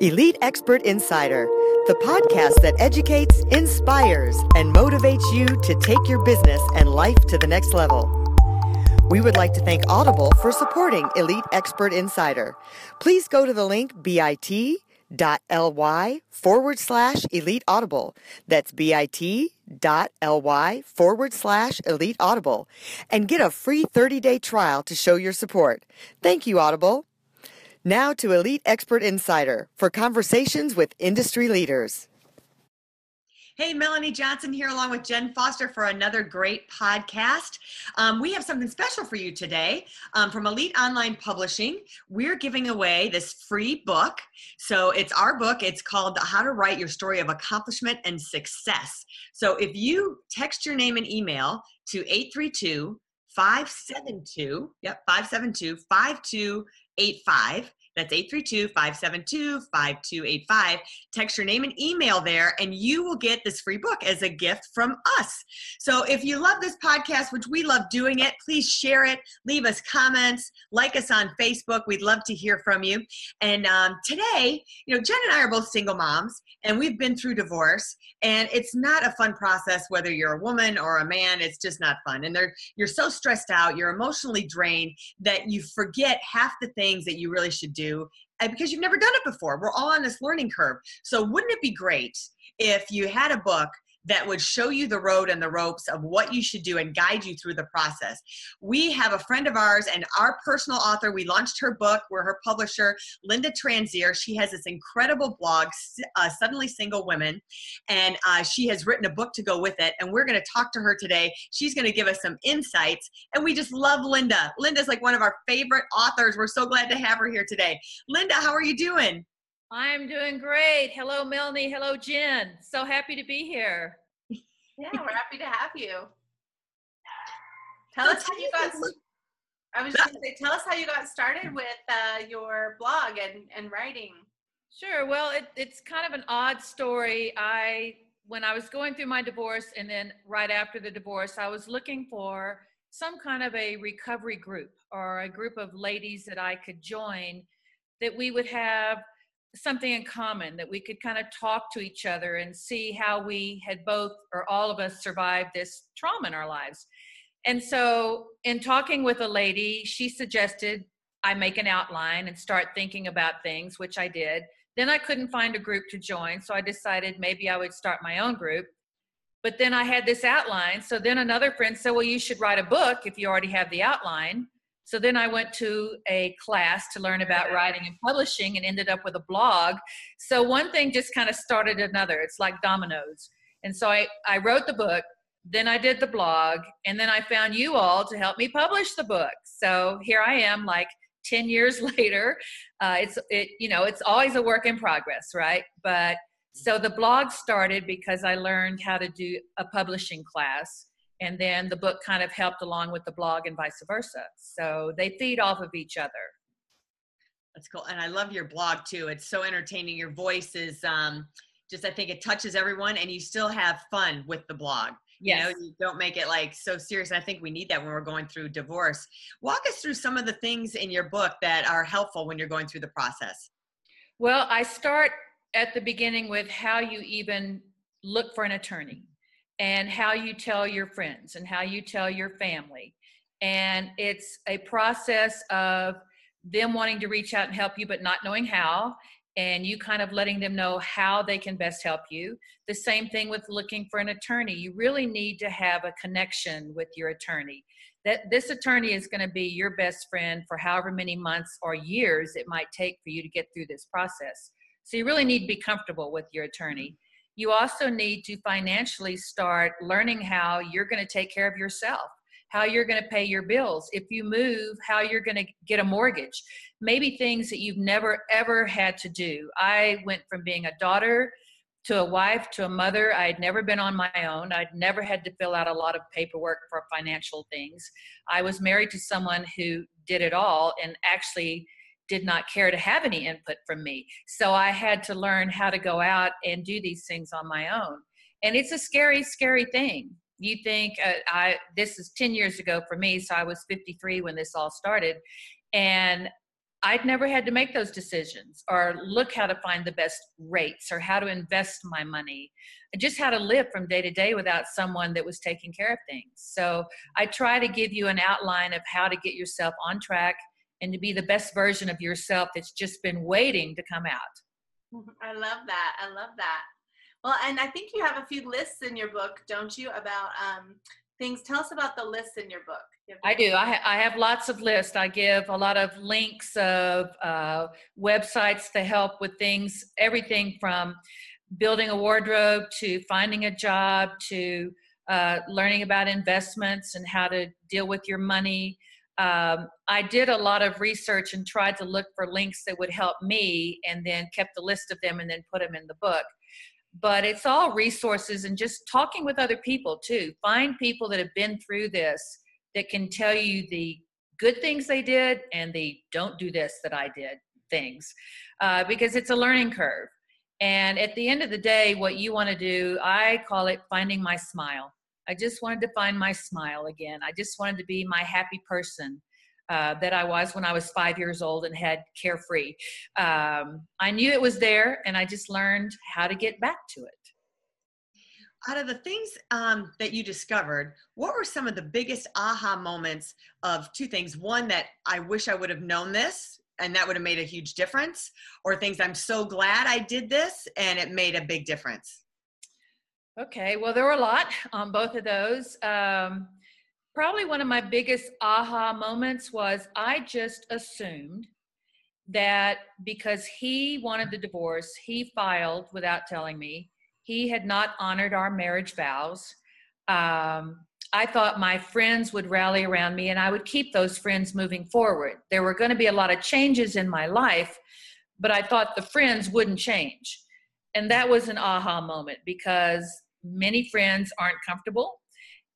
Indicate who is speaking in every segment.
Speaker 1: Elite Expert Insider, the podcast that educates, inspires, and motivates you to take your business and life to the next level. We would like to thank Audible for supporting Elite Expert Insider. Please go to the link bit.ly forward slash elite audible. That's bit.ly forward slash elite audible and get a free 30 day trial to show your support. Thank you, Audible. Now to Elite Expert Insider for conversations with industry leaders.
Speaker 2: Hey, Melanie Johnson here, along with Jenn Foster, for another great podcast. Um, we have something special for you today um, from Elite Online Publishing. We're giving away this free book. So it's our book. It's called How to Write Your Story of Accomplishment and Success. So if you text your name and email to 832 572, yep, 572 5285 that's 832 572 5285. Text your name and email there, and you will get this free book as a gift from us. So if you love this podcast, which we love doing it, please share it, leave us comments, like us on Facebook. We'd love to hear from you. And um, today, you know, Jenn and I are both single moms, and we've been through divorce, and it's not a fun process whether you're a woman or a man. It's just not fun. And you're so stressed out, you're emotionally drained that you forget half the things that you really should do Uh, because you've never done it before. We're all on this learning curve. So, wouldn't it be great if you had a book that would show you the road and the ropes of what you should do and guide you through the process. We have a friend of ours and our personal author. We launched her book. We're her publisher, Lynda Transier. She has this incredible blog, uh, Suddenly Single Women, and uh, she has written a book to go with it. And we're going to talk to her today. She's going to give us some insights. And we just love Lynda. Lynda's like one of our favorite authors. We're so glad to have her here today. Lynda, how are you doing?
Speaker 3: I'm doing great. Hello, Melanie. Hello, Jenn. So happy to be here.
Speaker 4: Yeah, we're happy to have you. Tell us how you got. I was just going to say, tell us how you got started with uh, your blog and, and writing.
Speaker 3: Sure. Well, it, it's kind of an odd story. I when I was going through my divorce, and then right after the divorce, I was looking for some kind of a recovery group or a group of ladies that I could join that we would have something in common that we could kind of talk to each other and see how we had both or all of us survived this trauma in our lives. And so, in talking with a lady, she suggested I make an outline and start thinking about things, which I did. Then I couldn't find a group to join, so I decided maybe I would start my own group. But then I had this outline. So then another friend said, Well, you should write a book if you already have the outline. So then I went to a class to learn about writing and publishing and ended up with a blog. So one thing just kind of started another. It's like dominoes. And so I, I wrote the book, then I did the blog, and then I found you all to help me publish the book. So here I am, like 10 years later. Uh, it's it, you know, it's always a work in progress, right? But so the blog started because I learned how to do a publishing class and then the book kind of helped along with the blog and vice versa. So they feed off of each other.
Speaker 2: That's cool. And i love your blog too. It's so entertaining. Your voice is um just i think it touches everyone and you still have fun with the blog. Yes. you know you don't make it like so serious. I think we need that when we're going through divorce. Walk us through some of the things in your book that are helpful when you're going through the process.
Speaker 3: Well i start at the beginning with how you even look for an attorney and how you tell your friends and how you tell your family. And it's a process of them wanting to reach out and help you, but not knowing how, and you kind of letting them know how they can best help you. The same thing with looking for an attorney. You really need to have a connection with your attorney. That this attorney is going to be your best friend for however many months or years it might take for you to get through this process. So you really need to be comfortable with your attorney you also need to financially start learning how you're going to take care of yourself how you're going to pay your bills if you move how you're going to get a mortgage. Maybe things that you've never ever had to do. I went from being a daughter to a wife to a mother. I had never been on my own. I'd never had to fill out a lot of paperwork for financial things. I was married to someone who did it all and actually did not care to have any input from me. So I had to learn how to go out and do these things on my own. And it's a scary, scary thing. You think uh, I this is 10 years ago for me, so I was 53 when this all started. And I'd never had to make those decisions or look how to find the best rates or how to invest my money, just how to live from day to day without someone that was taking care of things. So I try to give you an outline of how to get yourself on track and to be the best version of yourself that's just been waiting to come out.
Speaker 4: I love that. I love that. Well, and I think you have a few lists in your book, don't you, about um, things. Tell us about the lists in your book.
Speaker 3: I do. I, ha- I have lots of lists. I give a lot of links of uh, websites to help with things, everything from building a wardrobe to finding a job to uh, learning about investments and how to deal with your money. Um, I did a lot of research and tried to look for links that would help me and then kept a list of them and then put them in the book but it's all resources and just talking with other people too. Find people that have been through this that can tell you the good things they did and the don't do this that I did things uh, because it's a learning curve. And at the end of the day, what you want to do, I call it finding my smile. I just wanted to find my smile again. I just wanted to be my happy person uh, that I was when I was five years old and had carefree. Um, I knew it was there, and I just learned how to get back to it.
Speaker 2: Out of the things um, that you discovered, what were some of the biggest aha moments of two things? One, that I wish I would have known this and that would have made a huge difference, or things I'm so glad I did this and it made a big difference?
Speaker 3: Okay, well, there were a lot on both of those. Um, probably one of my biggest aha moments was I just assumed that because he wanted the divorce, he filed without telling me. He had not honored our marriage vows. Um, I thought my friends would rally around me and I would keep those friends moving forward. There were going to be a lot of changes in my life, but I thought the friends wouldn't change. And that was an aha moment because many friends aren't comfortable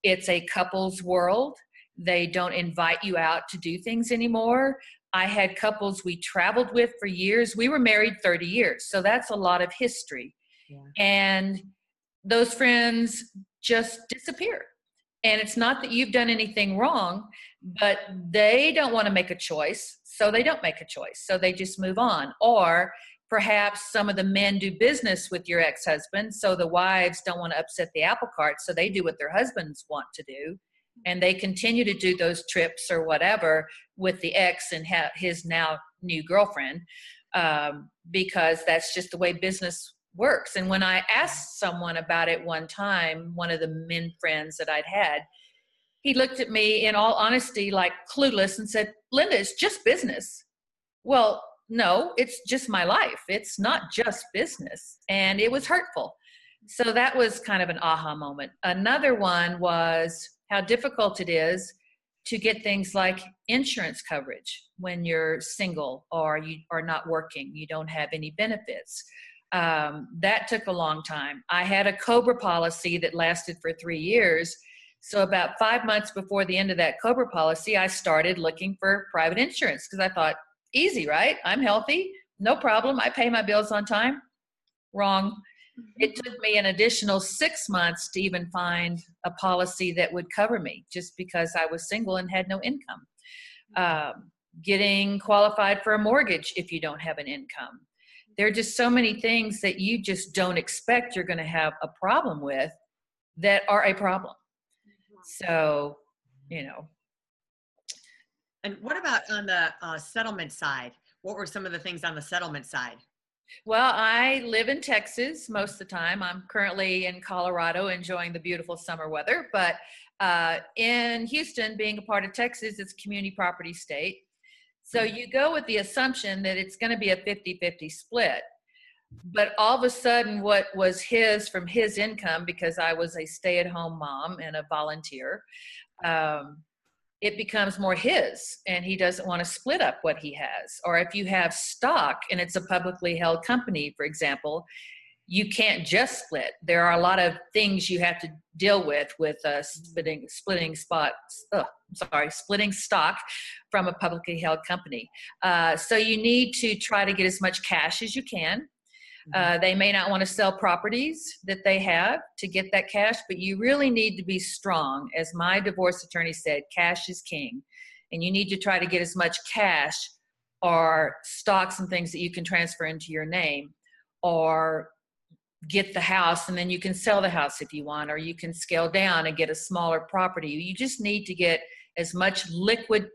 Speaker 3: it's a couples world. They don't invite you out to do things anymore. I had couples we traveled with for years. We were married 30 years, so that's a lot of history. Yeah. And those friends just disappear. And it's not that you've done anything wrong, but they don't want to make a choice, so they don't make a choice. So they just move on. Or perhaps some of the men do business with your ex-husband so the wives don't want to upset the apple cart so they do what their husbands want to do. And they continue to do those trips or whatever with the ex and his now new girlfriend um, because that's just the way business works. And when i asked someone about it one time one of the men friends that i'd had he looked at me in all honesty like clueless and said Lynda it's just business. Well no, it's just my life. It's not just business. And it was hurtful. So that was kind of an aha moment. Another one was how difficult it is to get things like insurance coverage when you're single or you are not working, you don't have any benefits. Um, that took a long time. I had a COBRA policy that lasted for three years. So, about five months before the end of that COBRA policy, I started looking for private insurance because I thought Easy, right? I'm healthy, no problem. I pay my bills on time. Wrong. It mm-hmm. took me an additional six months to even find a policy that would cover me just because I was single and had no income. Um, getting qualified for a mortgage if you don't have an income. There are just so many things that you just don't expect you're going to have a problem with that are a problem. Mm-hmm. So, you know,
Speaker 2: and what about on the uh, settlement side? What were some of the things on the settlement side?
Speaker 3: Well, I live in Texas most of the time. I'm currently in Colorado enjoying the beautiful summer weather. But uh, in Houston, being a part of Texas, it's community property state. So mm-hmm. you go with the assumption that it's going to be a 50 50 split. But all of a sudden, what was his from his income, because I was a stay at home mom and a volunteer, um, it becomes more his and he doesn't want to split up what he has. Or if you have stock and it's a publicly held company, for example, you can't just split. There are a lot of things you have to deal with with uh, splitting splitting spots. Oh, sorry, splitting stock from a publicly held company. Uh, so you need to try to get as much cash as you can uh, they may not want to sell properties that they have to get that cash, but you really need to be strong. As my divorce attorney said, cash is king. And you need to try to get as much cash or stocks and things that you can transfer into your name, or get the house and then you can sell the house if you want, or you can scale down and get a smaller property. You just need to get as much liquid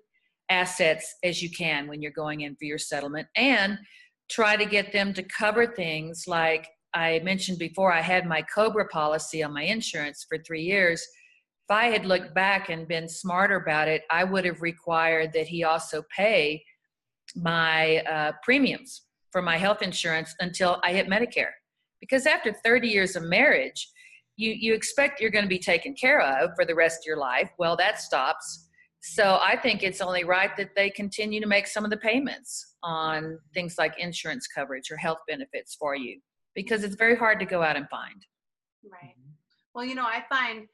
Speaker 3: assets as you can when you're going in for your settlement and try to get them to cover things like I mentioned before, I had my COBRA policy on my insurance for three years. If I had looked back and been smarter about it, I would have required that he also pay my uh, premiums for my health insurance until I hit Medicare. Because after 30 years of marriage, you, you expect you're going to be taken care of for the rest of your life. Well, that stops. So I think it's only right that they continue to make some of the payments on things like insurance coverage or health benefits for you because it's very hard to go out and find.
Speaker 4: Right. Well, you know, I find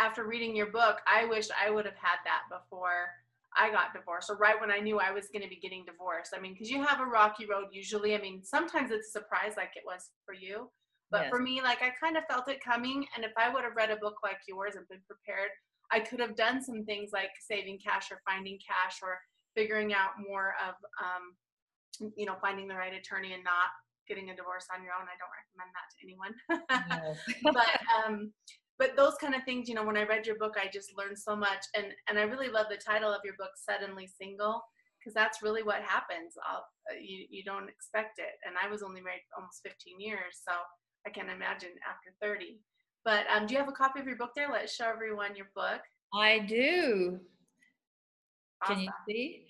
Speaker 4: after reading your book, I wish I would have had that before I got divorced or right when I knew I was going to be getting divorced. I mean, because you have a rocky road usually. I mean, sometimes it's a surprise like it was for you. But yes. for me, like I kind of felt it coming. And if I would have read a book like yours and been prepared, I could have done some things like saving cash or finding cash or figuring out more of, um, you know, finding the right attorney and not getting a divorce on your own. I don't recommend that to anyone. No. but um, but those kind of things, you know, when I read your book, I just learned so much, and and I really love the title of your book, "Suddenly Single," because that's really what happens. I'll, uh, you you don't expect it, and I was only married almost 15 years, so I can't imagine after 30. But um, do you have a copy of your book there? Let's show everyone your book.
Speaker 3: I do. Awesome. Can you see?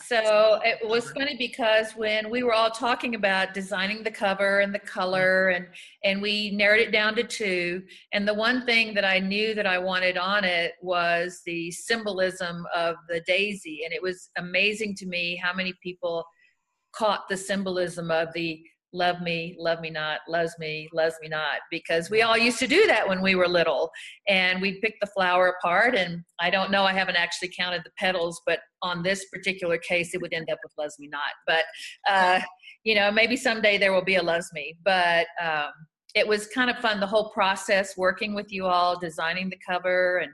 Speaker 3: So it was funny because when we were all talking about designing the cover and the color and and we narrowed it down to two and the one thing that I knew that I wanted on it was the symbolism of the daisy and it was amazing to me how many people caught the symbolism of the love me, love me not, loves me, loves me not, because we all used to do that when we were little. And we'd pick the flower apart. And I don't know, I haven't actually counted the petals, but on this particular case, it would end up with loves me not. But, uh, you know, maybe someday there will be a loves me. But um, it was kind of fun, the whole process, working with you all, designing the cover and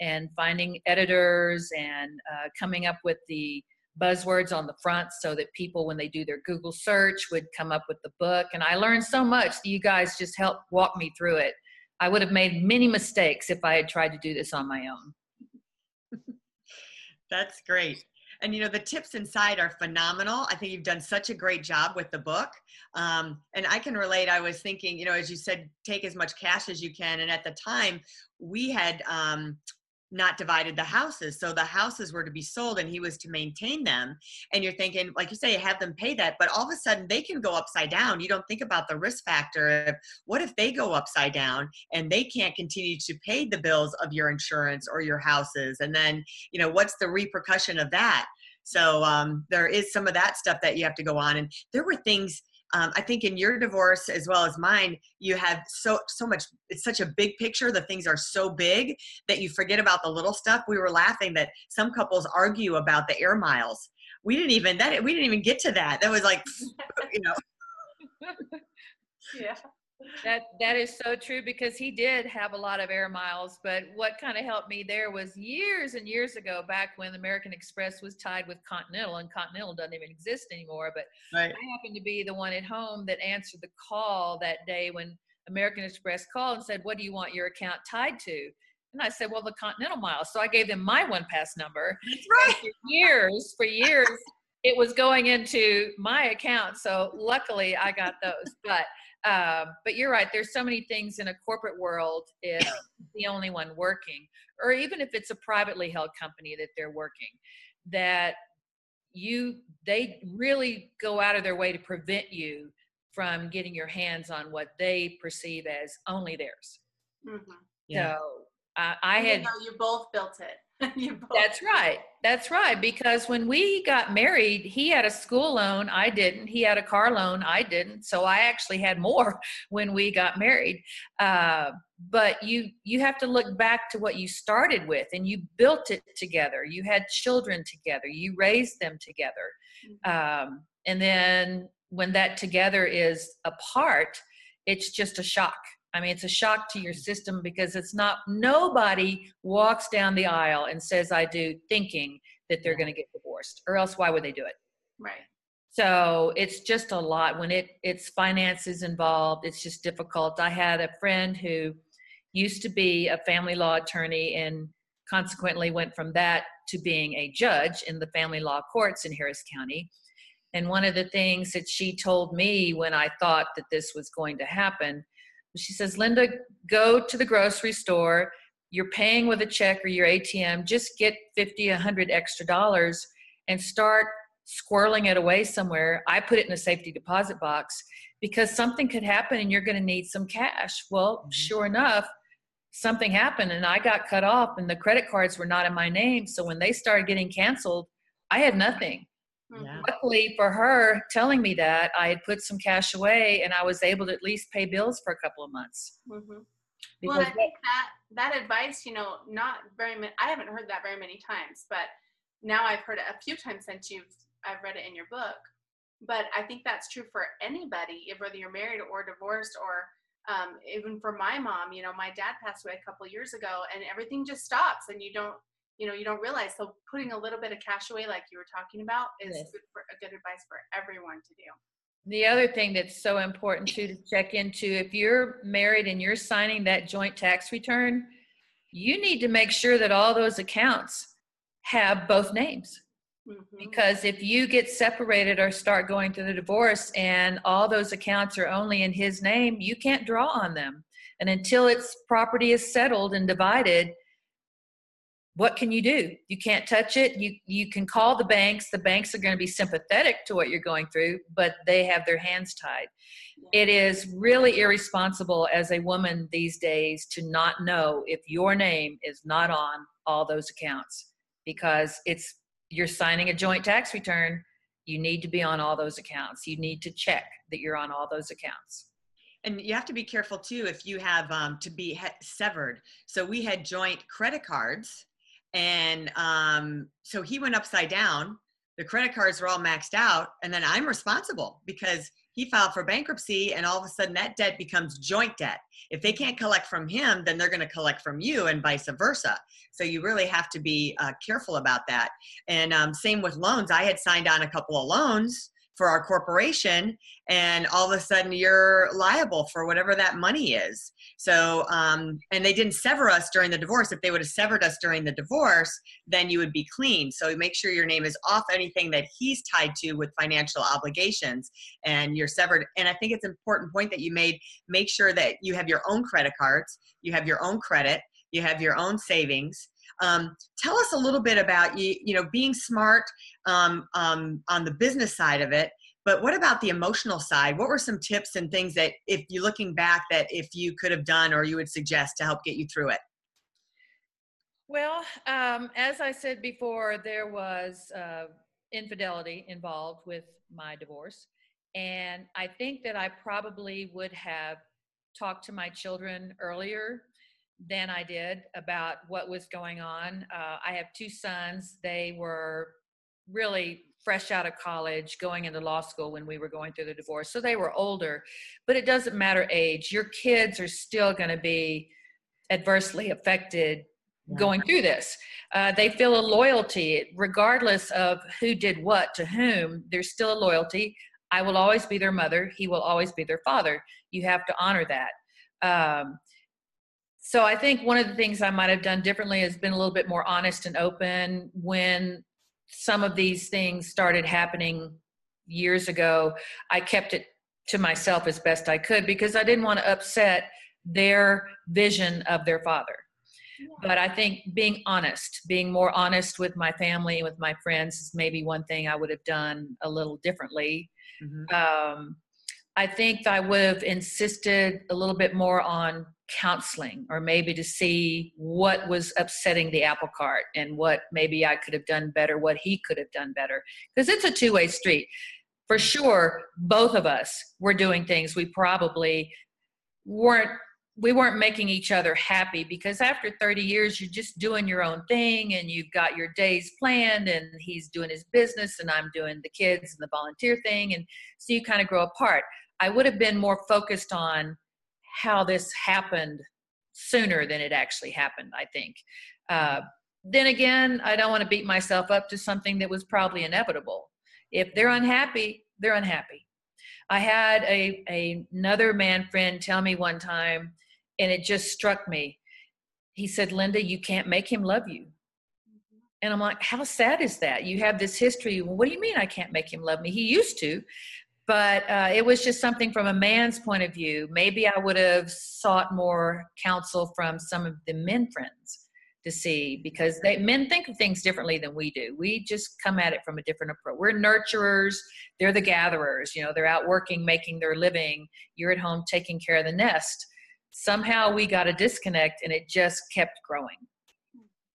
Speaker 3: and finding editors and uh, coming up with the buzzwords on the front so that people when they do their google search would come up with the book. And i learned so much that you guys just helped walk me through it. I would have made many mistakes if i had tried to do this on my own.
Speaker 2: That's great. And you know the tips inside are phenomenal. I think you've done such a great job with the book. Um, and i can relate. I was thinking you know as you said take as much cash as you can. And at the time we had um, not divided the houses. So the houses were to be sold and he was to maintain them. And you're thinking, like you say, have them pay that, but all of a sudden they can go upside down. You don't think about the risk factor of what if they go upside down and they can't continue to pay the bills of your insurance or your houses? And then, you know, what's the repercussion of that? So um, there is some of that stuff that you have to go on. And there were things um, I think in your divorce as well as mine, you have so so much. It's such a big picture. The things are so big that you forget about the little stuff. We were laughing that some couples argue about the air miles. We didn't even that we didn't even get to that. That was like, you know.
Speaker 4: yeah
Speaker 3: that that is so true because he did have a lot of air miles but what kind of helped me there was years and years ago back when american express was tied with continental and continental doesn't even exist anymore but right. i happened to be the one at home that answered the call that day when american express called and said what do you want your account tied to and I said, well, the Continental miles. So I gave them my OnePass number.
Speaker 2: That's right.
Speaker 3: for years, for years, it was going into my account. So luckily I got those. But uh, but you're right. There's so many things in a corporate world if the only one working, or even if it's a privately held company that they're working, that you they really go out of their way to prevent you from getting your hands on what they perceive as only theirs. Mm-hmm. Yeah. So uh, I had.
Speaker 4: You both built it.
Speaker 3: That's right. That's right. Because when we got married, he had a school loan. I didn't. He had a car loan. I didn't. So I actually had more when we got married. Uh, but you you have to look back to what you started with, and you built it together. You had children together. You raised them together. Mm-hmm. Um, and then when that together is apart, it's just a shock I mean, it's a shock to your system because it's not, nobody walks down the aisle and says, I do, thinking that they're going to get divorced, or else why would they do it?
Speaker 4: Right.
Speaker 3: So it's just a lot when it it's finances involved. It's just difficult. I had a friend who used to be a family law attorney and consequently went from that to being a judge in the family law courts in Harris County. And one of the things that she told me when I thought that this was going to happen, she says, Lynda, go to the grocery store. You're paying with a check or your ATM. Just get 50, 100 extra dollars and start squirreling it away somewhere. I put it in a safety deposit box because something could happen and you're going to need some cash. Well, mm-hmm. sure enough, something happened and I got cut off and the credit cards were not in my name. So when they started getting canceled, I had nothing. Yeah. Luckily for her telling me that, I had put some cash away and I was able to at least pay bills for a couple of months.
Speaker 4: Mm-hmm. Well, I think that that advice, you know, not very many. I haven't heard that very many times, but now I've heard it a few times since you've I've read it in your book. But I think that's true for anybody, whether you're married or divorced, or um, even for my mom. You know, my dad passed away a couple years ago, and everything just stops, and you don't, you know, you don't realize. So putting a little bit of cash away, like you were talking about, is yes. good for, a good advice for everyone to do.
Speaker 3: The other thing that's so important too to check into if you're married and you're signing that joint tax return, you need to make sure that all those accounts have both names. Mm-hmm. Because if you get separated or start going through the divorce and all those accounts are only in his name, you can't draw on them. And until its property is settled and divided, what can you do? You can't touch it. You you can call the banks. The banks are going to be sympathetic to what you're going through, but they have their hands tied. It is really irresponsible as a woman these days to not know if your name is not on all those accounts because it's you're signing a joint tax return, you need to be on all those accounts. You need to check that you're on all those accounts.
Speaker 2: And you have to be careful too if you have um, to be severed. So we had joint credit cards, and um, so he went upside down. The credit cards were all maxed out, and then I'm responsible because he filed for bankruptcy and all of a sudden that debt becomes joint debt. If they can't collect from him then they're going to collect from you and vice versa. So you really have to be uh, careful about that. And um, same with loans. I had signed on a couple of loans for our corporation and all of a sudden you're liable for whatever that money is. So um, and they didn't sever us during the divorce. If they would have severed us during the divorce then you would be clean. So make sure your name is off anything that he's tied to with financial obligations and you're severed. And i think it's an important point that you made. Make sure that you have your own credit cards you have your own credit you have your own savings um, tell us a little bit about you, you know, being smart um, um, on the business side of it. But what about the emotional side? What were some tips and things that, if you're looking back, that if you could have done or you would suggest to help get you through it?
Speaker 3: Well, um, as I said before, there was uh, infidelity involved with my divorce. And I think that I probably would have talked to my children earlier than I did about what was going on. Uh, I have two sons. They were really fresh out of college, going into law school when we were going through the divorce. So they were older, but it doesn't matter age. Your kids are still going to be adversely affected yeah. going through this. Uh, they feel a loyalty, regardless of who did what to whom, there's still a loyalty. I will always be their mother, he will always be their father. You have to honor that. Um, so I think one of the things I might have done differently has been a little bit more honest and open when some of these things started happening years ago. I kept it to myself as best I could because I didn't want to upset their vision of their father. But I think being honest, being more honest with my family, with my friends, is maybe one thing I would have done a little differently. Mm-hmm. Um, I think I would have insisted a little bit more on counseling or maybe to see what was upsetting the apple cart and what maybe I could have done better, what he could have done better. Because it's a two way street. For sure, both of us were doing things we probably weren't we weren't making each other happy because after 30 years you're just doing your own thing and you've got your days planned and he's doing his business and I'm doing the kids and the volunteer thing and so you kind of grow apart. I would have been more focused on how this happened sooner than it actually happened, I think. Uh, then again, I don't want to beat myself up to something that was probably inevitable. If they're unhappy, they're unhappy. I had a, a another man friend tell me one time, and it just struck me. He said, Lynda, you can't make him love you. And I'm like, how sad is that? You have this history. Well, what do you mean I can't make him love me? He used to, but uh, it was just something from a man's point of view. Maybe I would have sought more counsel from some of the men friends to see because they men think of things differently than we do. We just come at it from a different approach. We're nurturers, they're the gatherers. You know, they're out working, making their living. You're at home taking care of the nest. Somehow we got a disconnect, and it just kept growing.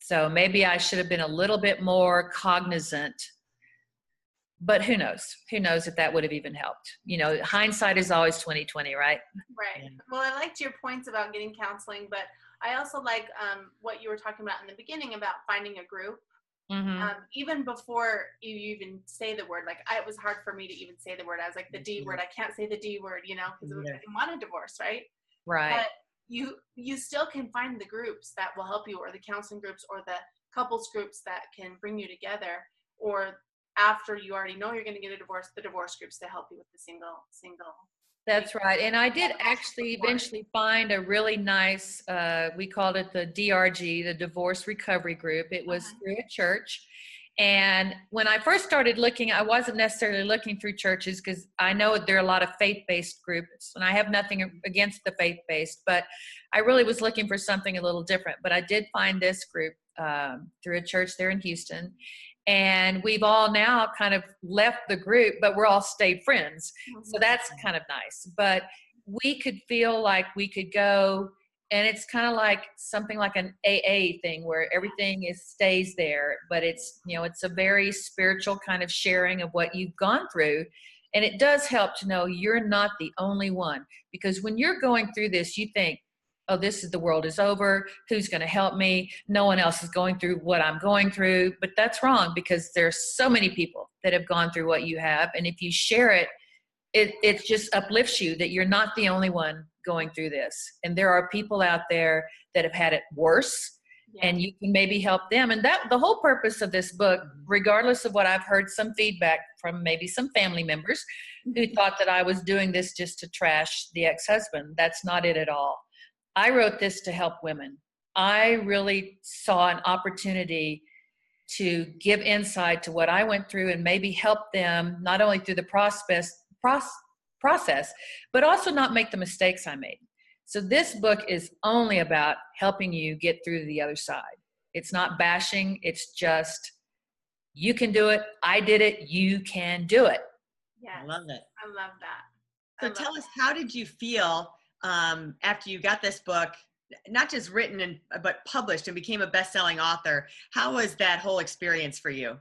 Speaker 3: So maybe I should have been a little bit more cognizant. But who knows? Who knows if that would have even helped? You know, hindsight is always 2020, right?
Speaker 4: Right. Yeah. Well, I liked your points about getting counseling, but I also like um, what you were talking about in the beginning about finding a group. Mm-hmm. Um, even before you even say the word, like I, it was hard for me to even say the word. I was like the D word. I can't say the D word, you know, because yeah. I didn't want a divorce, right?
Speaker 3: Right. But
Speaker 4: you you still can find the groups that will help you or the counseling groups or the couples groups that can bring you together or after you already know you're going to get a divorce the divorce groups to help you with the single single
Speaker 3: that's right and i did actually eventually find a really nice uh, we called it the drg the divorce recovery group it was uh-huh. through a church and when I first started looking, I wasn't necessarily looking through churches because I know there are a lot of faith based groups, and I have nothing against the faith based, but I really was looking for something a little different. But I did find this group um, through a church there in Houston. And we've all now kind of left the group, but we're all stayed friends. So mm-hmm. that's kind of nice. But we could feel like we could go and it's kind of like something like an AA thing where everything is stays there, but it's you know it's a very spiritual kind of sharing of what you've gone through, and it does help to know you're not the only one because when you're going through this, you think, oh, this is the world is over. Who's going to help me? No one else is going through what I'm going through, but that's wrong because there's so many people that have gone through what you have, and if you share it, it it just uplifts you that you're not the only one going through this. And there are people out there that have had it worse. Yeah. And you can maybe help them. And that the whole purpose of this book, regardless of what I've heard some feedback from maybe some family members who mm-hmm. thought that I was doing this just to trash the ex husband, that's not it at all. I wrote this to help women. I really saw an opportunity to give insight to what I went through and maybe help them not only through the process, process, but also not make the mistakes I made. So this book is only about helping you get through to the other side. It's not bashing, it's just you can do it. I did it. You can do it.
Speaker 4: Yeah. I love it. I love that.
Speaker 2: So
Speaker 4: love
Speaker 2: tell us, how did you feel um, after you got this book, not just written and but published and became a best-selling author? How was that whole experience for you?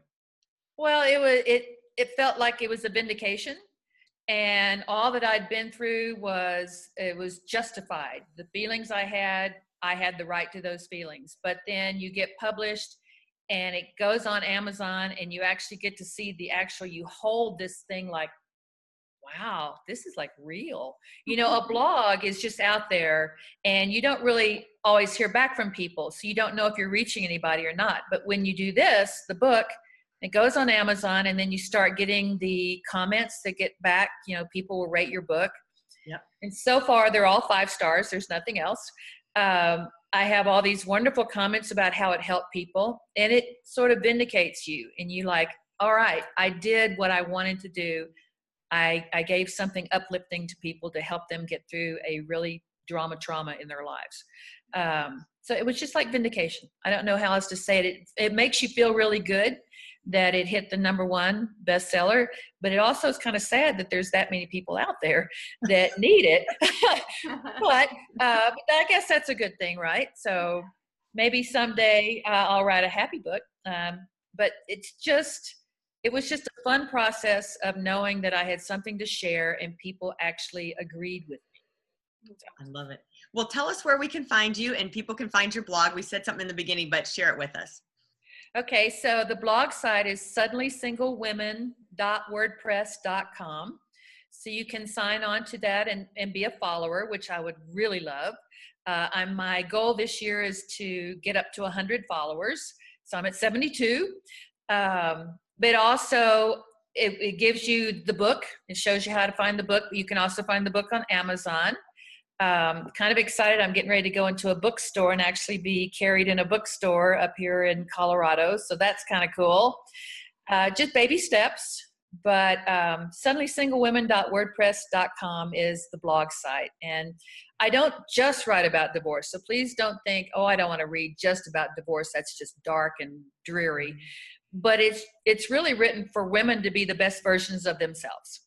Speaker 3: Well, it was it it felt like it was a vindication and all that i'd been through was it was justified the feelings i had i had the right to those feelings but then you get published and it goes on amazon and you actually get to see the actual you hold this thing like wow this is like real you know a blog is just out there and you don't really always hear back from people so you don't know if you're reaching anybody or not but when you do this the book it goes on Amazon, and then you start getting the comments that get back. You know, people will rate your book.
Speaker 2: Yep.
Speaker 3: And so far, they're all five stars. There's nothing else. Um, I have all these wonderful comments about how it helped people, and it sort of vindicates you. And you like, all right, I did what I wanted to do. I, I gave something uplifting to people to help them get through a really drama trauma in their lives. Um, so it was just like vindication. I don't know how else to say it. It, it makes you feel really good that it hit the number one bestseller, but it also is kind of sad that there's that many people out there that need it. but, uh, but I guess that's a good thing, right? So maybe someday uh, I'll write a happy book. Um, but it's just, it was just a fun process of knowing that I had something to share and people actually agreed with me.
Speaker 2: I love it. Well, tell us where we can find you and people can find your blog. We said something in the beginning, but share it with us.
Speaker 3: Okay, so the blog site is suddenlysinglewomen.wordpress.com. So you can sign on to that and, and be a follower, which I would really love. Uh, I'm, my goal this year is to get up to 100 followers. So I'm at 72. Um, but also, it, it, gives you the book. It shows you how to find the book. You can also find the book on Amazon. Um, kind of excited. I'm getting ready to go into a bookstore and actually be carried in a bookstore up here in Colorado. So that's kind of cool. Uh, just baby steps. But um, suddenlysinglewomen.wordpress.com is the blog site. And I don't just write about divorce. So please don't think, oh, I don't want to read just about divorce. That's just dark and dreary but it's it's really written for women to be the best versions of themselves.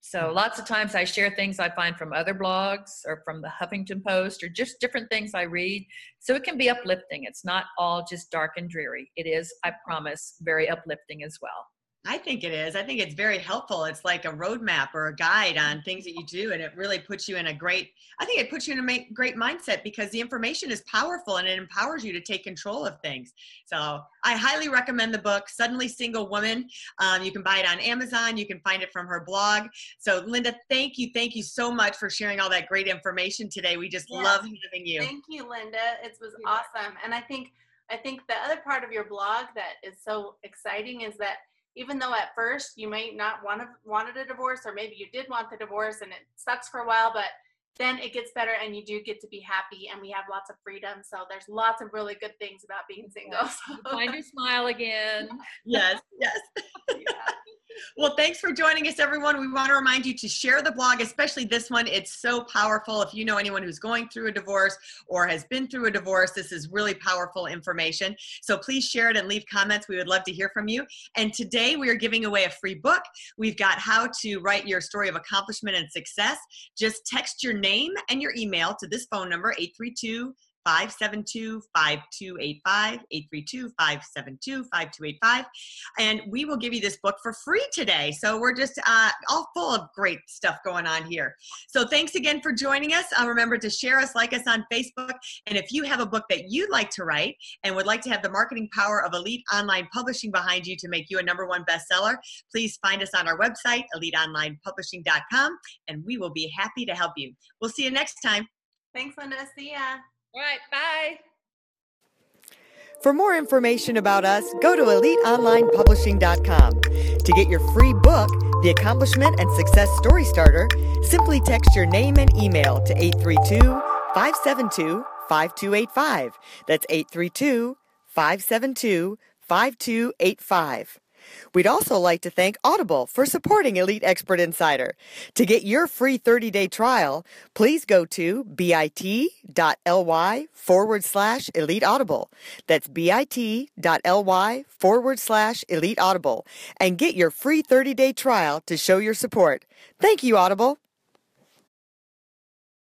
Speaker 3: So mm-hmm. lots of times i share things i find from other blogs or from the huffington post or just different things i read. So it can be uplifting. It's not all just dark and dreary. It is i promise very uplifting as well
Speaker 2: I think it is. I think it's very helpful. It's like a roadmap or a guide on things that you do, and it really puts you in a great. I think it puts you in a great mindset because the information is powerful and it empowers you to take control of things. So I highly recommend the book "Suddenly Single Woman." Um, you can buy it on Amazon. You can find it from her blog. So Lynda, thank you, thank you so much for sharing all that great information today. We just yes. love having you.
Speaker 4: Thank you, Lynda. It was awesome, and I think I think the other part of your blog that is so exciting is that even though at first you might not want to wanted a divorce or maybe you did want the divorce and it sucks for a while but then it gets better and you do get to be happy and we have lots of freedom so there's lots of really good things about being single
Speaker 3: so. find your smile again
Speaker 2: yes yes yeah. Well, thanks for joining us, everyone. We want to remind you to share the blog, especially this one. It's so powerful. If you know anyone who's going through a divorce or has been through a divorce, this is really powerful information. So please share it and leave comments. We would love to hear from you. And today we are giving away a free book. We've got how to write your story of accomplishment and success. Just text your name and your email to this phone number, 832- 572 5285 832 572 5285 and we will give you this book for free today. So we're just uh, all full of great stuff going on here. So thanks again for joining us. Uh, remember to share us like us on facebook. And if you have a book that you'd like to write and would like to have the marketing power of elite online publishing behind you to make you a number one bestseller please find us on our website eliteonlinepublishing.com and we will be happy to help you. We'll see you next time.
Speaker 4: Thanks Lynda. See ya
Speaker 3: all right, bye.
Speaker 1: For more information about us, go to eliteonlinepublishing.com. To get your free book, The Accomplishment and Success Story Starter, simply text your name and email to 832 572 5285. That's 832 572 5285. We'd also like to thank Audible for supporting Elite Expert Insider. To get your free 30 day trial, please go to bit.ly forward slash elite audible. That's bit.ly forward slash elite audible and get your free 30 day trial to show your support. Thank you, Audible.